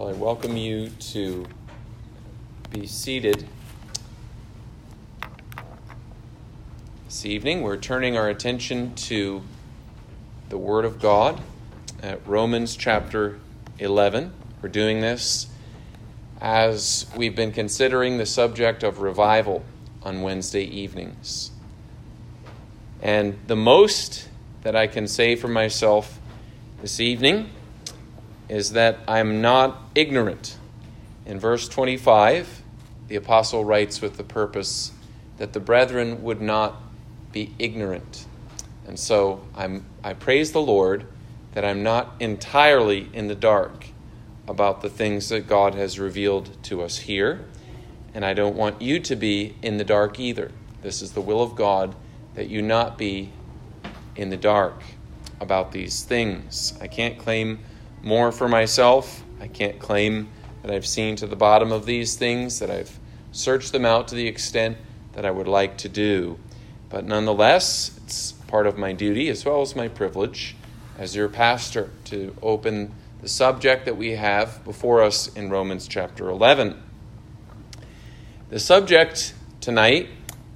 Well, I welcome you to be seated. This evening, we're turning our attention to the Word of God at Romans chapter 11. We're doing this as we've been considering the subject of revival on Wednesday evenings. And the most that I can say for myself this evening is that I'm not ignorant. In verse 25, the apostle writes with the purpose that the brethren would not be ignorant. And so I'm, I praise the Lord that I'm not entirely in the dark about the things that God has revealed to us here. And I don't want you to be in the dark either. This is the will of God that you not be in the dark about these things. I can't claim more for myself. I can't claim that I've seen to the bottom of these things, that I've searched them out to the extent that I would like to do. But nonetheless, it's part of my duty as well as my privilege as your pastor to open the subject that we have before us in Romans chapter 11. The subject tonight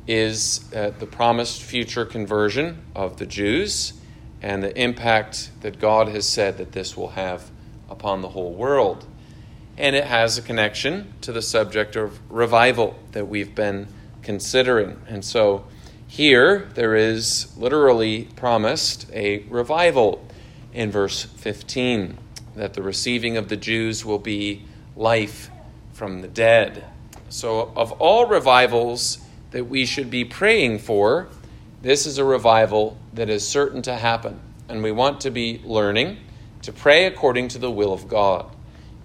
is uh, the promised future conversion of the Jews and the impact that God has said that this will have upon the whole world. And it has a connection to the subject of revival that we've been considering. And so here there is literally promised a revival in verse 15 that the receiving of the Jews will be life from the dead. So, of all revivals that we should be praying for, this is a revival that is certain to happen, and we want to be learning to pray according to the will of God.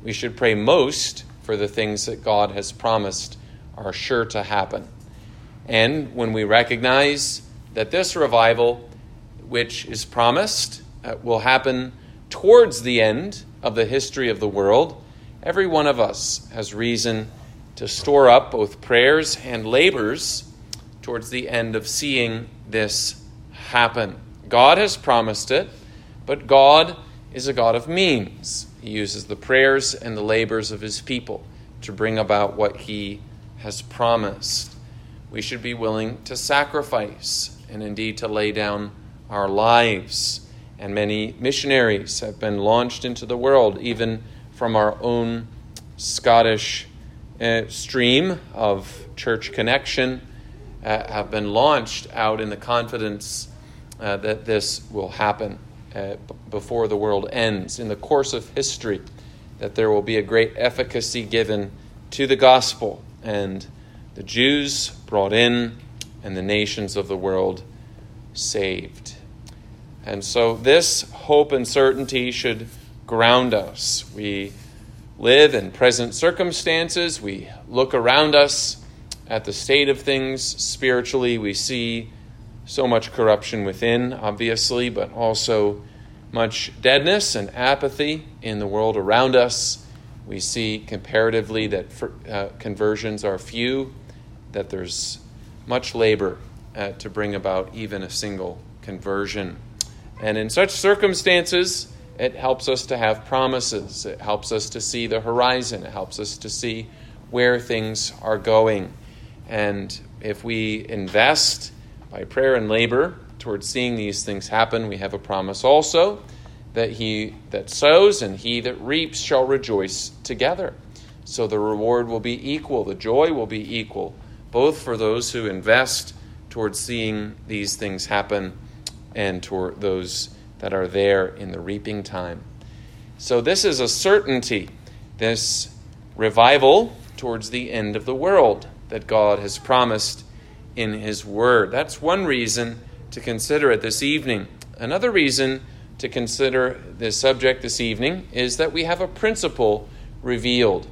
We should pray most for the things that God has promised are sure to happen. And when we recognize that this revival, which is promised, uh, will happen towards the end of the history of the world, every one of us has reason to store up both prayers and labors towards the end of seeing this happen. God has promised it, but God is a God of means. He uses the prayers and the labors of his people to bring about what he has promised. We should be willing to sacrifice and indeed to lay down our lives. And many missionaries have been launched into the world, even from our own Scottish uh, stream of church connection uh, have been launched out in the confidence uh, that this will happen uh, before the world ends, in the course of history, that there will be a great efficacy given to the gospel, and the Jews brought in, and the nations of the world saved. And so, this hope and certainty should ground us. We live in present circumstances, we look around us at the state of things spiritually, we see so much corruption within, obviously, but also much deadness and apathy in the world around us. We see comparatively that for, uh, conversions are few, that there's much labor uh, to bring about even a single conversion. And in such circumstances, it helps us to have promises. It helps us to see the horizon. It helps us to see where things are going. And if we invest by prayer and labor towards seeing these things happen, we have a promise also that he that sows and he that reaps shall rejoice together. So the reward will be equal, the joy will be equal, both for those who invest towards seeing these things happen and toward those that are there in the reaping time. So this is a certainty, this revival towards the end of the world that God has promised in His Word. That's one reason to consider it this evening. Another reason to consider this subject this evening is that we have a principle revealed,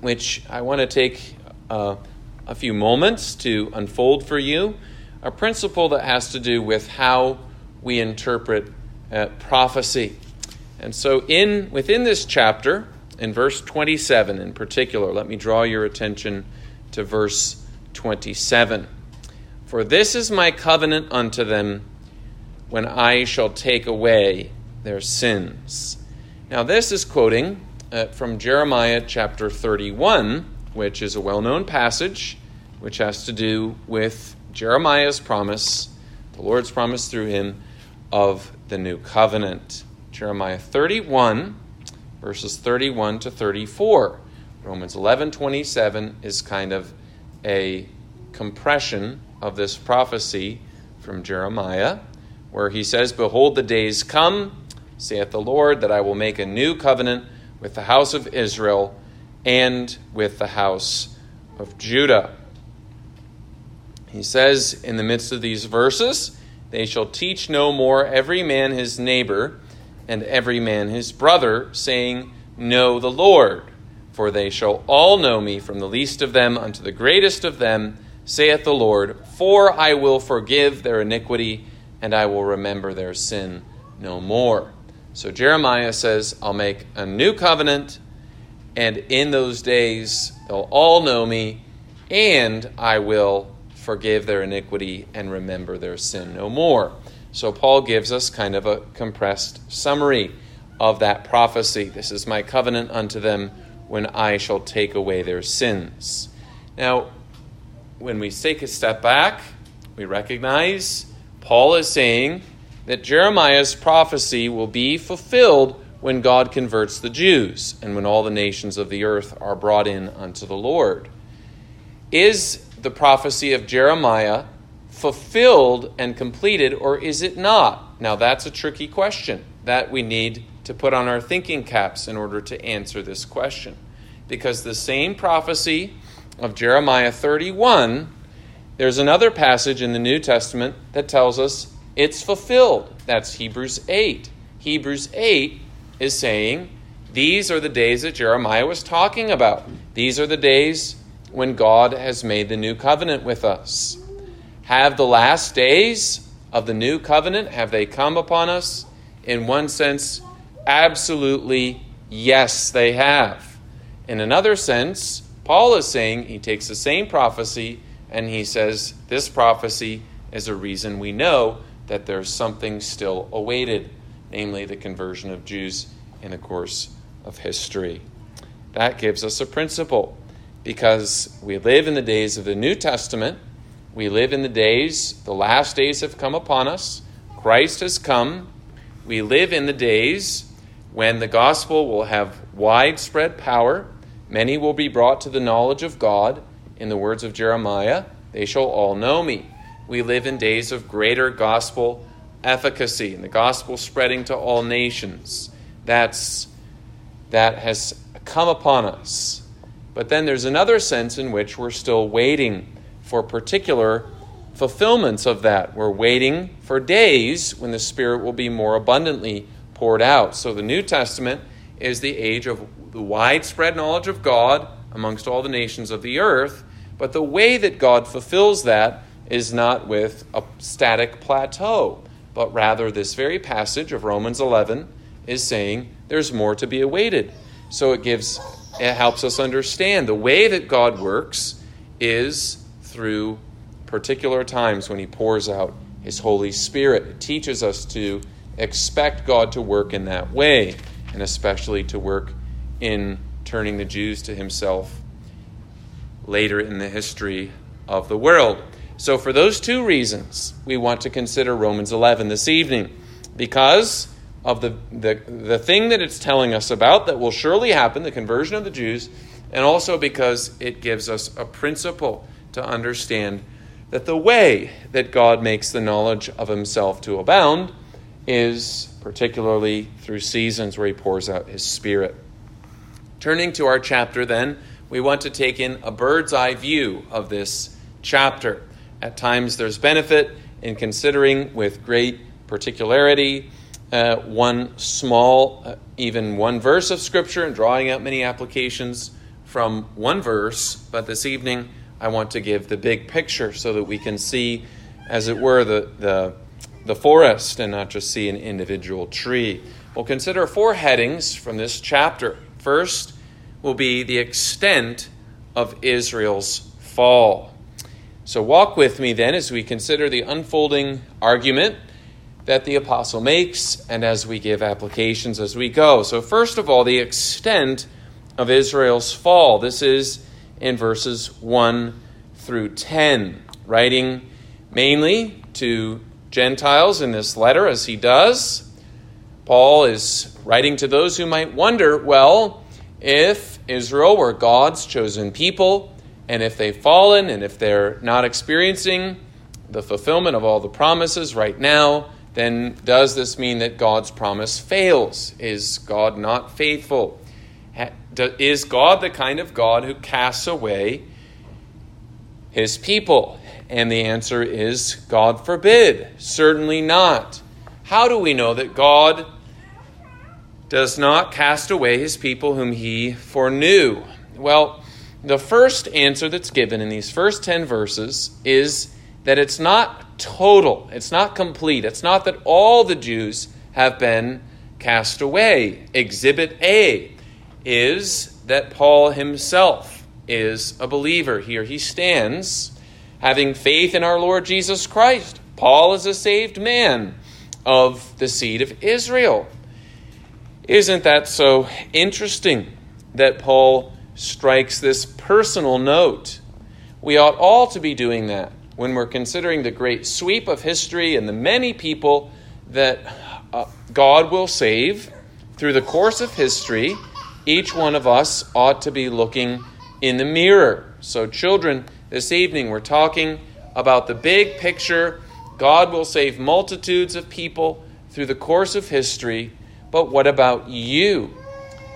which I want to take uh, a few moments to unfold for you. A principle that has to do with how we interpret uh, prophecy. And so, in within this chapter, in verse 27 in particular, let me draw your attention to verse 27. For this is my covenant unto them when I shall take away their sins. Now, this is quoting uh, from Jeremiah chapter 31, which is a well known passage, which has to do with Jeremiah's promise, the Lord's promise through him, of the new covenant. Jeremiah 31, verses 31 to 34. Romans 11 27 is kind of a compression of this prophecy from Jeremiah, where he says, Behold, the days come, saith the Lord, that I will make a new covenant with the house of Israel and with the house of Judah. He says in the midst of these verses, They shall teach no more every man his neighbor and every man his brother, saying, Know the Lord. For they shall all know me, from the least of them unto the greatest of them, saith the Lord. For I will forgive their iniquity, and I will remember their sin no more. So Jeremiah says, I'll make a new covenant, and in those days they'll all know me, and I will forgive their iniquity and remember their sin no more. So Paul gives us kind of a compressed summary of that prophecy. This is my covenant unto them when I shall take away their sins. Now, when we take a step back, we recognize Paul is saying that Jeremiah's prophecy will be fulfilled when God converts the Jews and when all the nations of the earth are brought in unto the Lord. Is the prophecy of Jeremiah fulfilled and completed, or is it not? Now, that's a tricky question that we need to put on our thinking caps in order to answer this question. Because the same prophecy of Jeremiah 31, there's another passage in the New Testament that tells us it's fulfilled. That's Hebrews 8. Hebrews 8 is saying, These are the days that Jeremiah was talking about. These are the days when God has made the new covenant with us. Have the last days of the new covenant, have they come upon us? In one sense, absolutely yes, they have. In another sense, Paul is saying he takes the same prophecy and he says this prophecy is a reason we know that there's something still awaited, namely the conversion of Jews in the course of history. That gives us a principle because we live in the days of the New Testament. We live in the days, the last days have come upon us. Christ has come. We live in the days when the gospel will have widespread power. Many will be brought to the knowledge of God. In the words of Jeremiah, they shall all know me we live in days of greater gospel efficacy and the gospel spreading to all nations. That's that has come upon us. But then there's another sense in which we're still waiting for particular fulfillments of that. We're waiting for days when the Spirit will be more abundantly poured out. So the New Testament is the age of the widespread knowledge of God amongst all the nations of the earth. But the way that God fulfills that is not with a static plateau, but rather this very passage of Romans 11 is saying there's more to be awaited. So it gives it helps us understand the way that God works is through particular times when he pours out his Holy Spirit. It teaches us to expect God to work in that way, and especially to work in turning the Jews to himself later in the history of the world. So, for those two reasons, we want to consider Romans 11 this evening because of the, the, the thing that it's telling us about that will surely happen, the conversion of the Jews, and also because it gives us a principle to understand that the way that God makes the knowledge of himself to abound is particularly through seasons where he pours out his Spirit. Turning to our chapter, then, we want to take in a bird's eye view of this chapter. At times, there's benefit in considering with great particularity uh, one small, uh, even one verse of Scripture and drawing out many applications from one verse. But this evening, I want to give the big picture so that we can see, as it were, the, the, the forest and not just see an individual tree. We'll consider four headings from this chapter. First will be the extent of Israel's fall. So, walk with me then as we consider the unfolding argument that the apostle makes and as we give applications as we go. So, first of all, the extent of Israel's fall. This is in verses 1 through 10, writing mainly to Gentiles in this letter, as he does. Paul is writing to those who might wonder well, if Israel were God's chosen people, and if they've fallen, and if they're not experiencing the fulfillment of all the promises right now, then does this mean that God's promise fails? Is God not faithful? Is God the kind of God who casts away his people? And the answer is God forbid. Certainly not. How do we know that God does not cast away his people whom he foreknew? Well, the first answer that's given in these first 10 verses is that it's not total, it's not complete, it's not that all the Jews have been cast away. Exhibit A is that Paul himself is a believer. Here he stands, having faith in our Lord Jesus Christ. Paul is a saved man of the seed of Israel. Isn't that so interesting that Paul strikes this personal note? We ought all to be doing that when we're considering the great sweep of history and the many people that uh, God will save through the course of history, each one of us ought to be looking in the mirror. So, children, this evening we're talking about the big picture. God will save multitudes of people through the course of history, but what about you?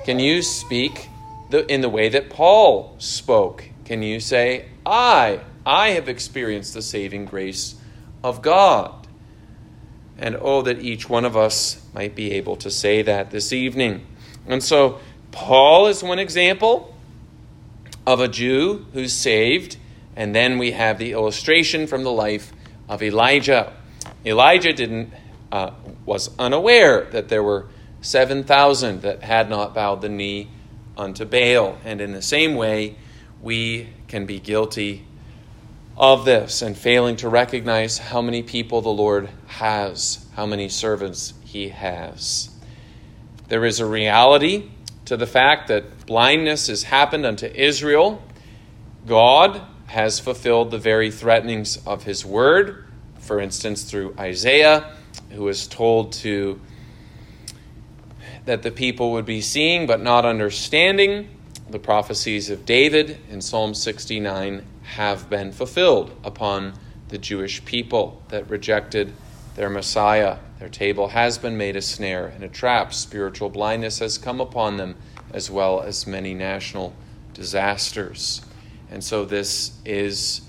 Can you speak the, in the way that Paul spoke? Can you say, I I have experienced the saving grace of God. And oh, that each one of us might be able to say that this evening. And so, Paul is one example of a Jew who's saved. And then we have the illustration from the life of Elijah. Elijah didn't, uh, was unaware that there were 7,000 that had not bowed the knee unto Baal. And in the same way, we can be guilty of this and failing to recognize how many people the Lord has, how many servants he has. There is a reality to the fact that blindness has happened unto Israel. God has fulfilled the very threatenings of his word, for instance, through Isaiah, who was told to that the people would be seeing but not understanding the prophecies of David in Psalm 69 have been fulfilled upon the Jewish people that rejected their Messiah. Their table has been made a snare and a trap. Spiritual blindness has come upon them, as well as many national disasters. And so, this is,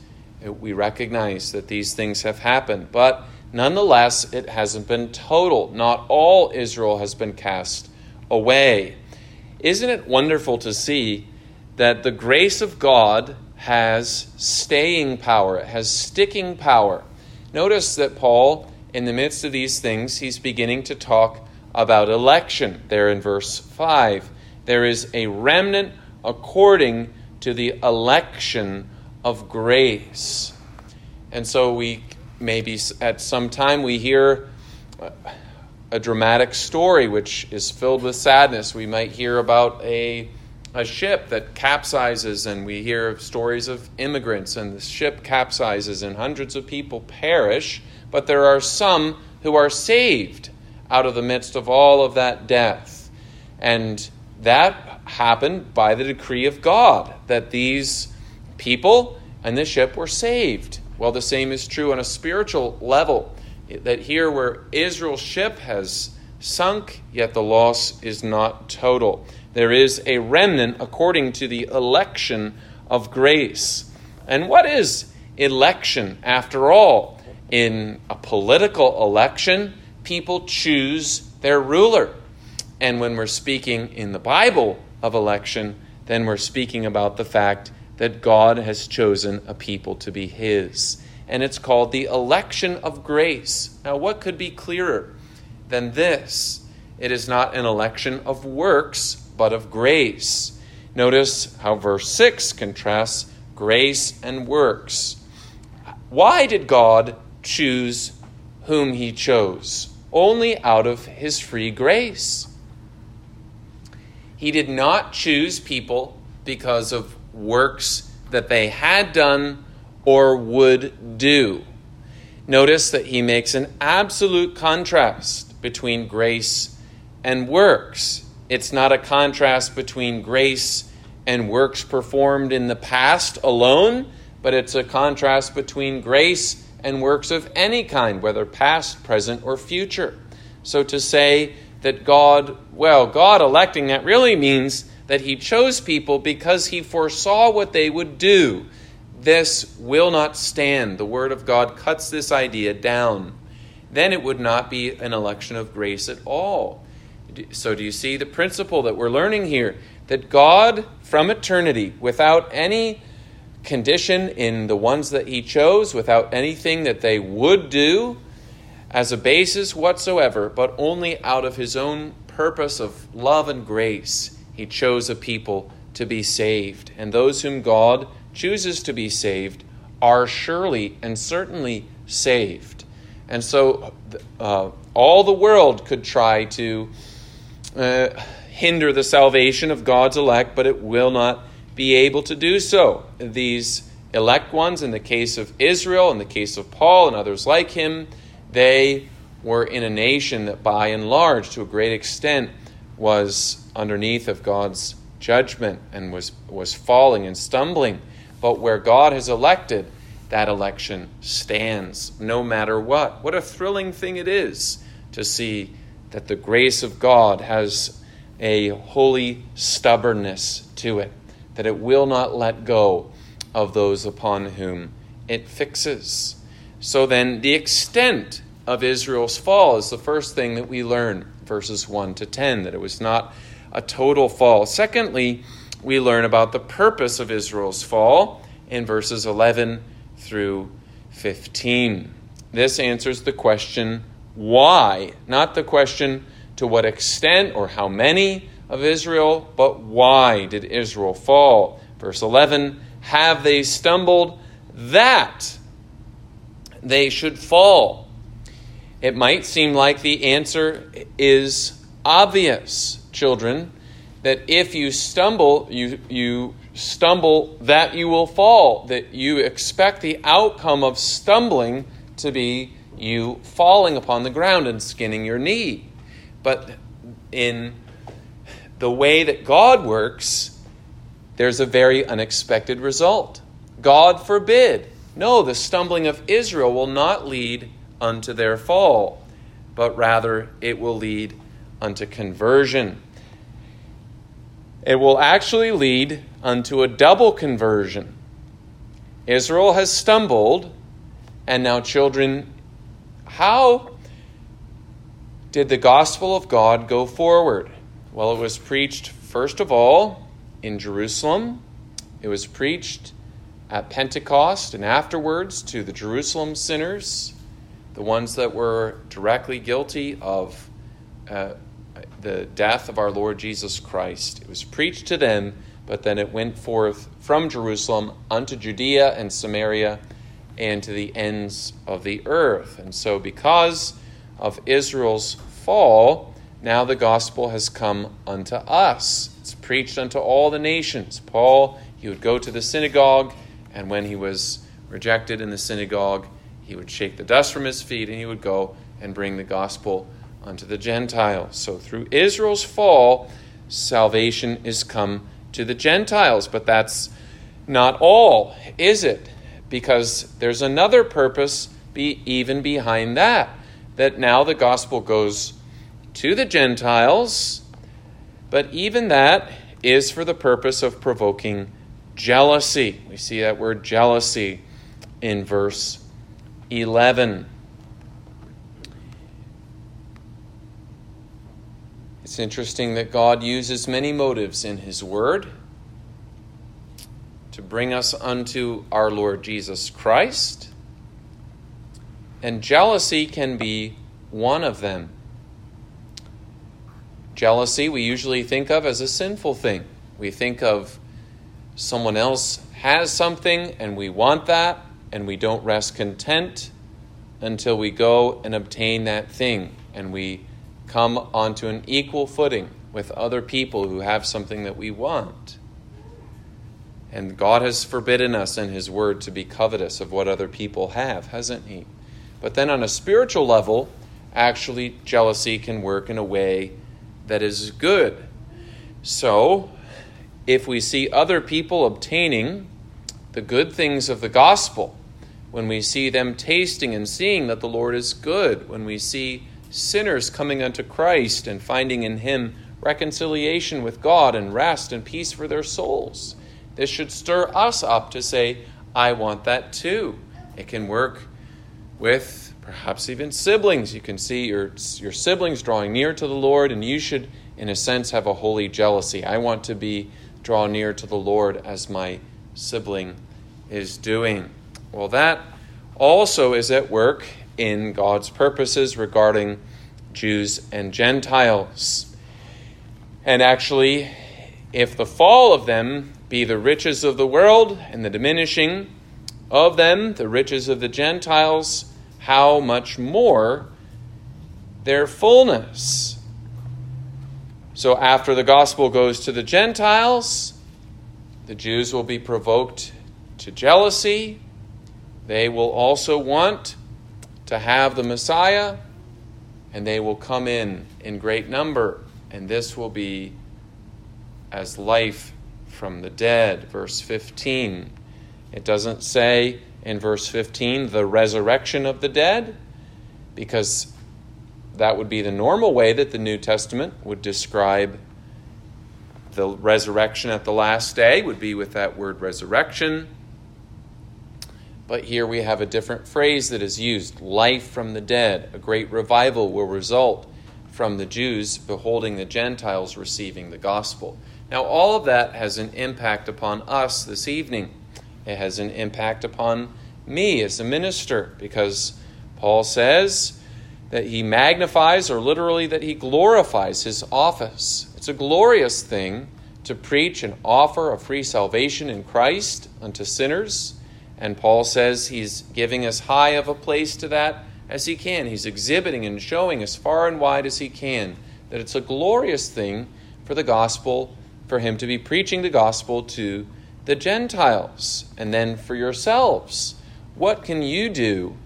we recognize that these things have happened. But nonetheless, it hasn't been total. Not all Israel has been cast away. Isn't it wonderful to see that the grace of God has staying power, it has sticking power. Notice that Paul, in the midst of these things, he's beginning to talk about election there in verse 5. There is a remnant according to the election of grace. And so we maybe at some time we hear uh, a dramatic story which is filled with sadness. We might hear about a a ship that capsizes, and we hear stories of immigrants, and the ship capsizes, and hundreds of people perish, but there are some who are saved out of the midst of all of that death. And that happened by the decree of God, that these people and the ship were saved. Well, the same is true on a spiritual level, that here where Israel's ship has sunk, yet the loss is not total there is a remnant according to the election of grace. And what is election after all? In a political election, people choose their ruler. And when we're speaking in the Bible of election, then we're speaking about the fact that God has chosen a people to be His. And it's called the election of grace. Now, what could be clearer than this? It is not an election of works, but of grace. Notice how verse 6 contrasts grace and works. Why did God choose whom he chose, only out of his free grace. He did not choose people because of works that they had done or would do. Notice that he makes an absolute contrast between grace and works. It's not a contrast between grace and works performed in the past alone, but it's a contrast between grace and works of any kind, whether past, present, or future. So to say that God, well, God electing, that really means that He chose people because He foresaw what they would do. This will not stand. The Word of God cuts this idea down. Then it would not be an election of grace at all. So, do you see the principle that we're learning here? That God, from eternity, without any condition in the ones that He chose, without anything that they would do as a basis whatsoever, but only out of His own purpose of love and grace, He chose a people to be saved. And those whom God chooses to be saved are surely and certainly saved. And so uh, all the world could try to uh, hinder the salvation of God's elect, but it will not be able to do so. These elect ones, in the case of Israel, in the case of Paul, and others like him, they were in a nation that, by and large, to a great extent, was underneath of God's judgment and was, was falling and stumbling. But where God has elected, that election stands no matter what. What a thrilling thing it is to see that the grace of God has a holy stubbornness to it that it will not let go of those upon whom it fixes. So then, the extent of Israel's fall is the first thing that we learn, verses 1 to 10, that it was not a total fall. Secondly, we learn about the purpose of Israel's fall in verses 11 through 15. This answers the question why, not the question to what extent or how many, of Israel, but why did Israel fall? Verse 11 Have they stumbled that they should fall? It might seem like the answer is obvious, children, that if you stumble, you, you stumble that you will fall, that you expect the outcome of stumbling to be you falling upon the ground and skinning your knee. But in the way that God works, there's a very unexpected result. God forbid. No, the stumbling of Israel will not lead unto their fall, but rather it will lead unto conversion. It will actually lead unto a double conversion. Israel has stumbled, and now, children, how did the gospel of God go forward? Well, it was preached first of all in Jerusalem. It was preached at Pentecost and afterwards to the Jerusalem sinners, the ones that were directly guilty of uh, the death of our Lord Jesus Christ. It was preached to them, but then it went forth from Jerusalem unto Judea and Samaria and to the ends of the earth. And so, because of Israel's fall, now the gospel has come unto us. It's preached unto all the nations. Paul, he would go to the synagogue, and when he was rejected in the synagogue, he would shake the dust from his feet and he would go and bring the gospel unto the Gentiles. So through Israel's fall, salvation is come to the Gentiles. But that's not all, is it? Because there's another purpose be even behind that. That now the gospel goes to the Gentiles, but even that is for the purpose of provoking jealousy. We see that word jealousy in verse 11. It's interesting that God uses many motives in His Word to bring us unto our Lord Jesus Christ, and jealousy can be one of them. Jealousy we usually think of as a sinful thing. We think of someone else has something and we want that and we don't rest content until we go and obtain that thing and we come onto an equal footing with other people who have something that we want. And God has forbidden us in His Word to be covetous of what other people have, hasn't He? But then on a spiritual level, actually, jealousy can work in a way that is good. So, if we see other people obtaining the good things of the gospel, when we see them tasting and seeing that the Lord is good, when we see sinners coming unto Christ and finding in Him reconciliation with God and rest and peace for their souls, this should stir us up to say, I want that too. It can work with perhaps even siblings. You can see your, your siblings drawing near to the Lord, and you should, in a sense, have a holy jealousy. I want to be draw near to the Lord as my sibling is doing. Well, that also is at work in God's purposes regarding Jews and Gentiles. And actually, if the fall of them be the riches of the world and the diminishing of them, the riches of the Gentiles, how much more their fullness. So, after the gospel goes to the Gentiles, the Jews will be provoked to jealousy. They will also want to have the Messiah, and they will come in in great number, and this will be as life from the dead. Verse 15. It doesn't say in verse 15 the resurrection of the dead, because that would be the normal way that the New Testament would describe the resurrection at the last day, would be with that word resurrection. But here we have a different phrase that is used life from the dead. A great revival will result from the Jews beholding the Gentiles receiving the gospel. Now, all of that has an impact upon us this evening. It has an impact upon me as a minister because Paul says that he magnifies, or literally that he glorifies his office. It's a glorious thing to preach and offer a free salvation in Christ unto sinners and Paul says he's giving as high of a place to that as he can. He's exhibiting and showing as far and wide as he can that it's a glorious thing for the gospel, for him to be preaching the gospel to the Gentiles. And then for yourselves, what can you do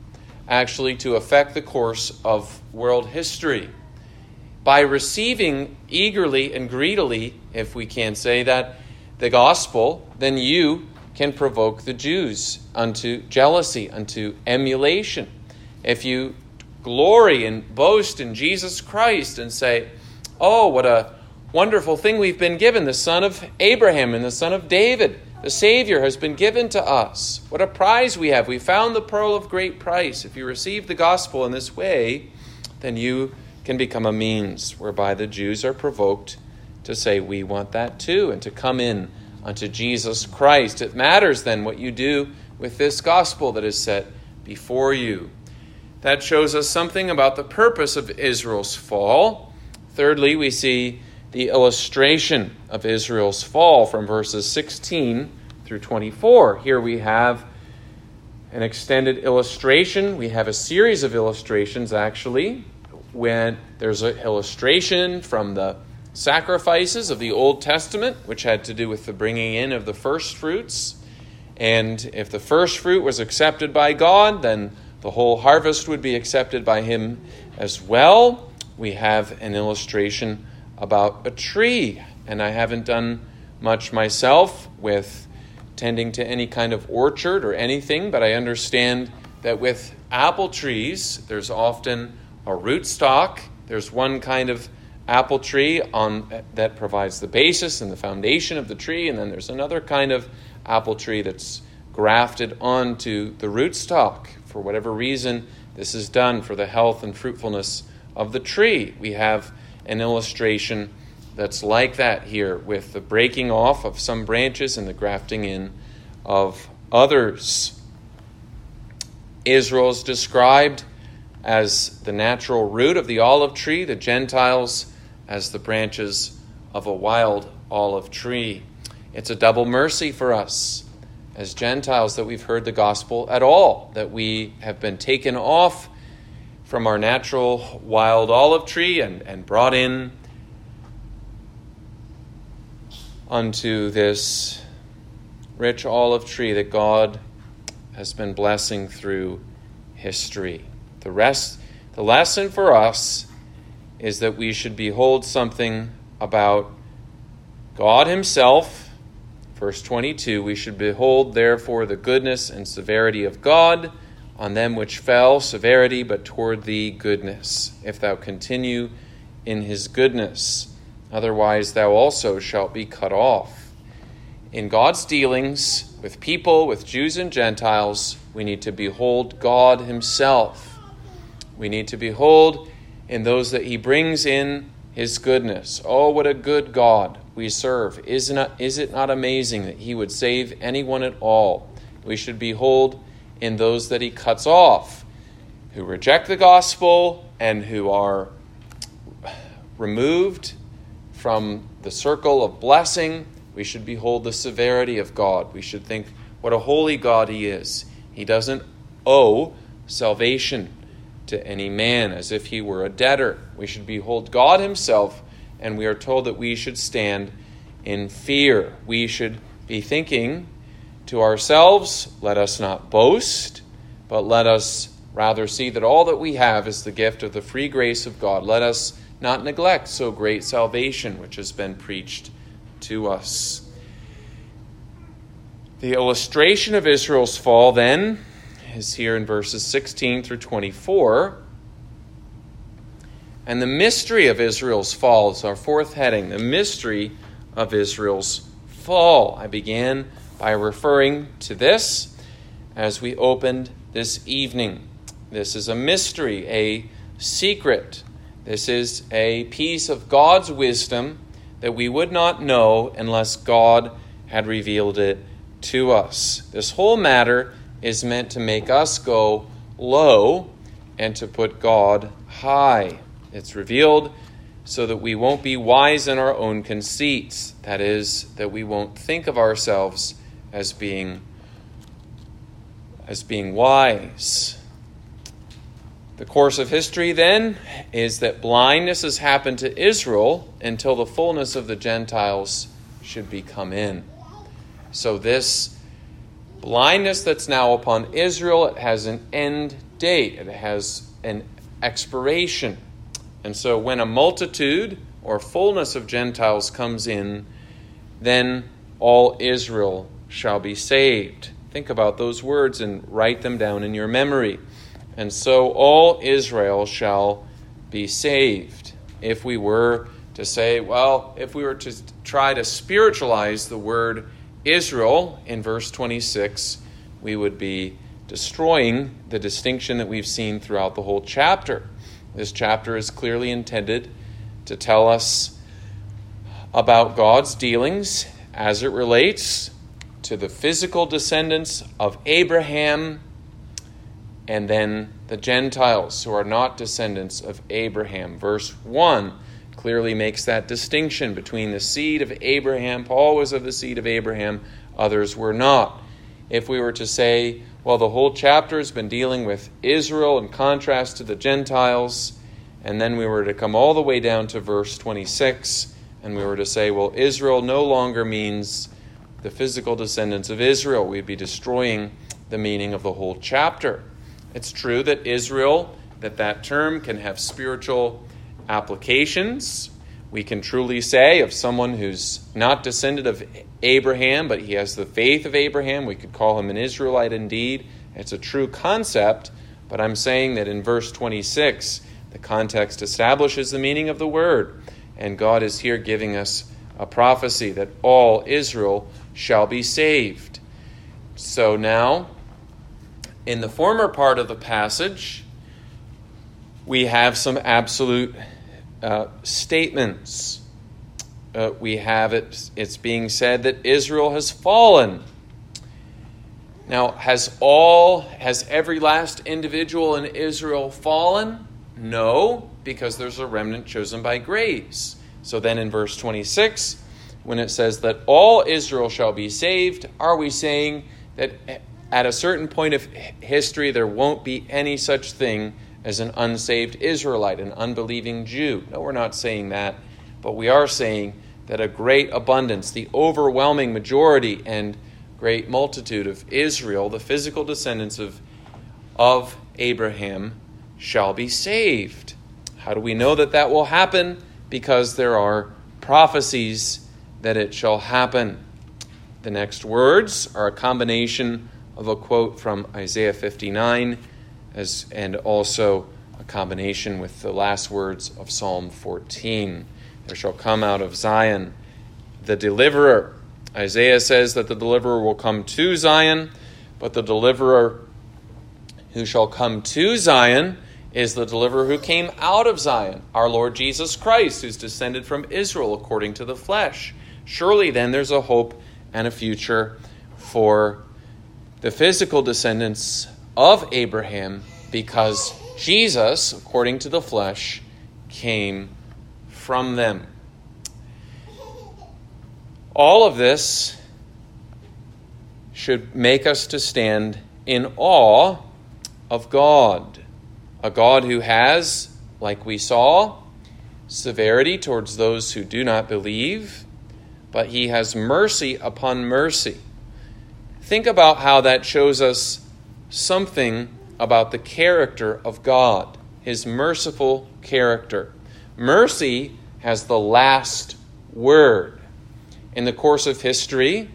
actually to affect the course of world history? By receiving eagerly and greedily, if we can say that, the gospel, then you can provoke the Jews unto jealousy, unto emulation. If you glory and boast in Jesus Christ and say, Oh, what a wonderful thing we've been given, the son of Abraham and the son of David. The Savior has been given to us. What a prize we have. We found the pearl of great price. If you receive the gospel in this way, then you can become a means whereby the Jews are provoked to say, We want that too, and to come in unto Jesus Christ. It matters then what you do with this gospel that is set before you. That shows us something about the purpose of Israel's fall. Thirdly, we see the illustration of Israel's fall from verses 16 through 24. Here we have an extended illustration. We have a series of illustrations, actually, when there's an illustration from the sacrifices of the Old Testament, which had to do with the bringing in of the first fruits. And if the first fruit was accepted by God, then the whole harvest would be accepted by Him as well. We have an illustration about a tree, and I haven't done much myself with tending to any kind of orchard or anything, but I understand that with apple trees, there's often a rootstock. There's one kind of apple tree on that provides the basis and the foundation of the tree, and then there's another kind of apple tree that's grafted onto the rootstock. For whatever reason, this is done for the health and fruitfulness of the tree. We have an illustration that's like that here with the breaking off of some branches and the grafting in of others. Israel is described as the natural root of the olive tree, the Gentiles as the branches of a wild olive tree. It's a double mercy for us as Gentiles that we've heard the gospel at all, that we have been taken off from our natural wild olive tree and, and brought in unto this rich olive tree that God has been blessing through history. The rest the lesson for us is that we should behold something about God himself. Verse 22 We should behold therefore the goodness and severity of God on them which fell, severity, but toward thee goodness, if thou continue in his goodness. Otherwise, thou also shalt be cut off. In God's dealings with people, with Jews and Gentiles, we need to behold God Himself. We need to behold in those that He brings in His goodness. Oh, what a good God we serve. Is, not, is it not amazing that He would save anyone at all? We should behold in those that He cuts off, who reject the gospel and who are removed from the circle of blessing. We should behold the severity of God. We should think what a holy God He is. He doesn't owe salvation to any man as if he were a debtor. We should behold God Himself, and we are told that we should stand in fear. We should be thinking to ourselves, let us not boast, but let us rather see that all that we have is the gift of the free grace of God. Let us not neglect so great salvation which has been preached to us. The illustration of Israel's fall, then, is here in verses 16 through 24. And the mystery of Israel's fall is our fourth heading the mystery of Israel's fall. I began by referring to this as we opened this evening. This is a mystery, a secret. This is a piece of God's wisdom that we would not know unless God had revealed it to us. This whole matter is meant to make us go low and to put God high. It's revealed so that we won't be wise in our own conceits. That is, that we won't think of ourselves as being as being wise. The course of history then is that blindness has happened to Israel until the fullness of the Gentiles should be come in. So this blindness that's now upon Israel, it has an end date. It has an expiration. And so when a multitude or fullness of Gentiles comes in, then all Israel shall be saved. Think about those words and write them down in your memory. And so all Israel shall be saved. If we were to say, well, if we were to try to spiritualize the word Israel in verse 26, we would be destroying the distinction that we've seen throughout the whole chapter. This chapter is clearly intended to tell us about God's dealings as it relates to the physical descendants of Abraham and then the Gentiles who are not descendants of Abraham. Verse 1 clearly makes that distinction between the seed of Abraham. Paul was of the seed of Abraham, others were not. If we were to say, well, the whole chapter has been dealing with Israel in contrast to the Gentiles, and then we were to come all the way down to verse 26, and we were to say, well, Israel no longer means the physical descendants of Israel. We'd be destroying the meaning of the whole chapter. It's true that Israel, that that term can have spiritual applications. We can truly say of someone who's not descended of Abraham, but he has the faith of Abraham, we could call him an Israelite indeed. It's a true concept, but I'm saying that in verse 26, the context establishes the meaning of the word, and God is here giving us a prophecy that all Israel shall be saved. So now, in the former part of the passage, we have some absolute uh, statements. Uh, we have it, it's being said that Israel has fallen. Now, has all, has every last individual in Israel fallen? No, because there's a remnant chosen by grace. So then in verse 26, when it says that all Israel shall be saved, are we saying that at a certain point of history there won't be any such thing as an unsaved Israelite, an unbelieving Jew. No, we're not saying that, but we are saying that a great abundance, the overwhelming majority and great multitude of Israel, the physical descendants of, of Abraham, shall be saved. How do we know that that will happen? Because there are prophecies that it shall happen. The next words are a combination of a quote from Isaiah 59 as, and also a combination with the last words of Psalm 14. There shall come out of Zion the deliverer. Isaiah says that the deliverer will come to Zion, but the deliverer who shall come to Zion is the deliverer who came out of Zion, our Lord Jesus Christ, who's descended from Israel according to the flesh. Surely then there's a hope and a future for the physical descendants of Abraham because Jesus, according to the flesh, came from them. All of this should make us to stand in awe of God, a God who has, like we saw, severity towards those who do not believe, but he has mercy upon mercy. Think about how that shows us something about the character of God, his merciful character. Mercy has the last word. In the course of history,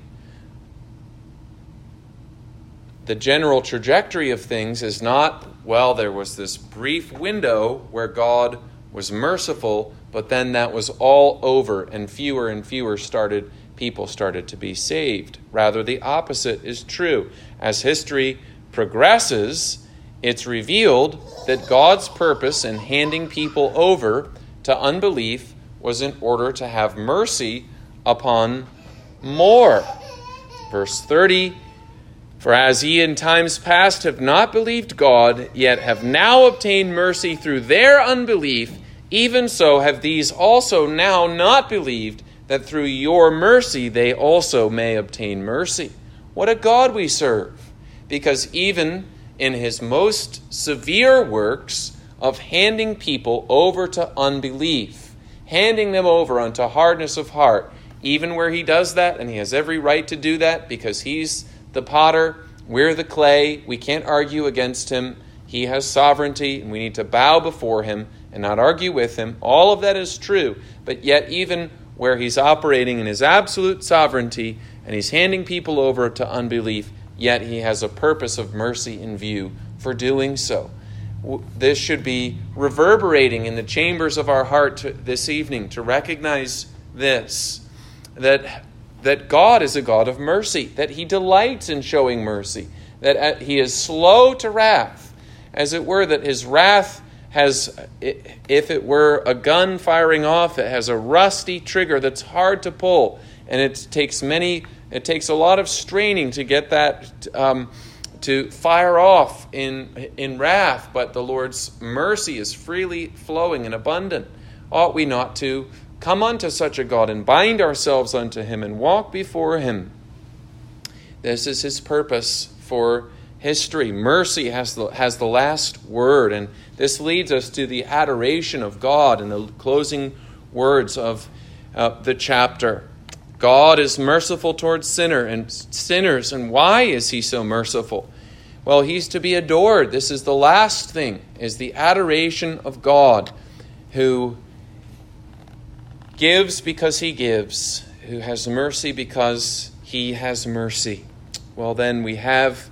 the general trajectory of things is not, well, there was this brief window where God was merciful, but then that was all over, and fewer and fewer started people started to be saved. Rather, the opposite is true. As history progresses, it's revealed that God's purpose in handing people over to unbelief was in order to have mercy upon more. Verse 30 For as ye in times past have not believed God, yet have now obtained mercy through their unbelief, even so have these also now not believed, that through your mercy they also may obtain mercy. What a God we serve! Because even in his most severe works of handing people over to unbelief, handing them over unto hardness of heart, even where he does that, and he has every right to do that because he's the potter, we're the clay, we can't argue against him. He has sovereignty, and we need to bow before him and not argue with him. All of that is true, but yet, even where he's operating in his absolute sovereignty and he's handing people over to unbelief, yet he has a purpose of mercy in view for doing so. This should be reverberating in the chambers of our heart this evening to recognize this that, that God is a God of mercy, that he delights in showing mercy, that uh, he is slow to wrath, as it were, that his wrath has, if it were a gun firing off, it has a rusty trigger that's hard to pull, and it takes many it takes a lot of straining to get that um, to fire off in, in wrath, but the Lord's mercy is freely flowing and abundant. Ought we not to come unto such a God and bind ourselves unto him and walk before him? This is his purpose for history. Mercy has the, has the last word, and this leads us to the adoration of God in the closing words of uh, the chapter. God is merciful towards sinner and sinners. And why is he so merciful? Well, he's to be adored. This is the last thing is the adoration of God who gives because he gives, who has mercy because he has mercy. Well, then we have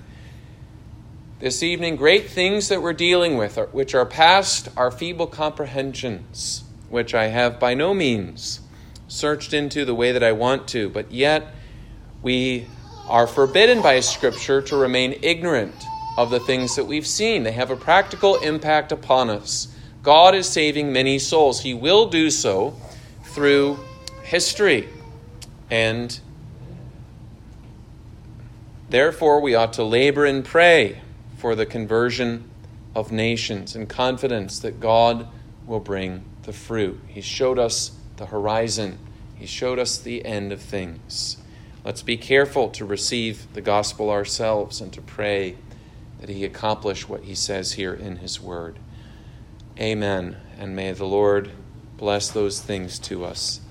this evening great things that we're dealing with, which are past our feeble comprehensions, which I have by no means searched into the way that I want to, but yet we are forbidden by Scripture to remain ignorant of the things that we've seen. They have a practical impact upon us. God is saving many souls. He will do so through history. And therefore, we ought to labor and pray for the conversion of nations and confidence that God will bring the fruit. He showed us the horizon. He showed us the end of things. Let's be careful to receive the gospel ourselves and to pray that He accomplish what He says here in His word. Amen. And may the Lord bless those things to us.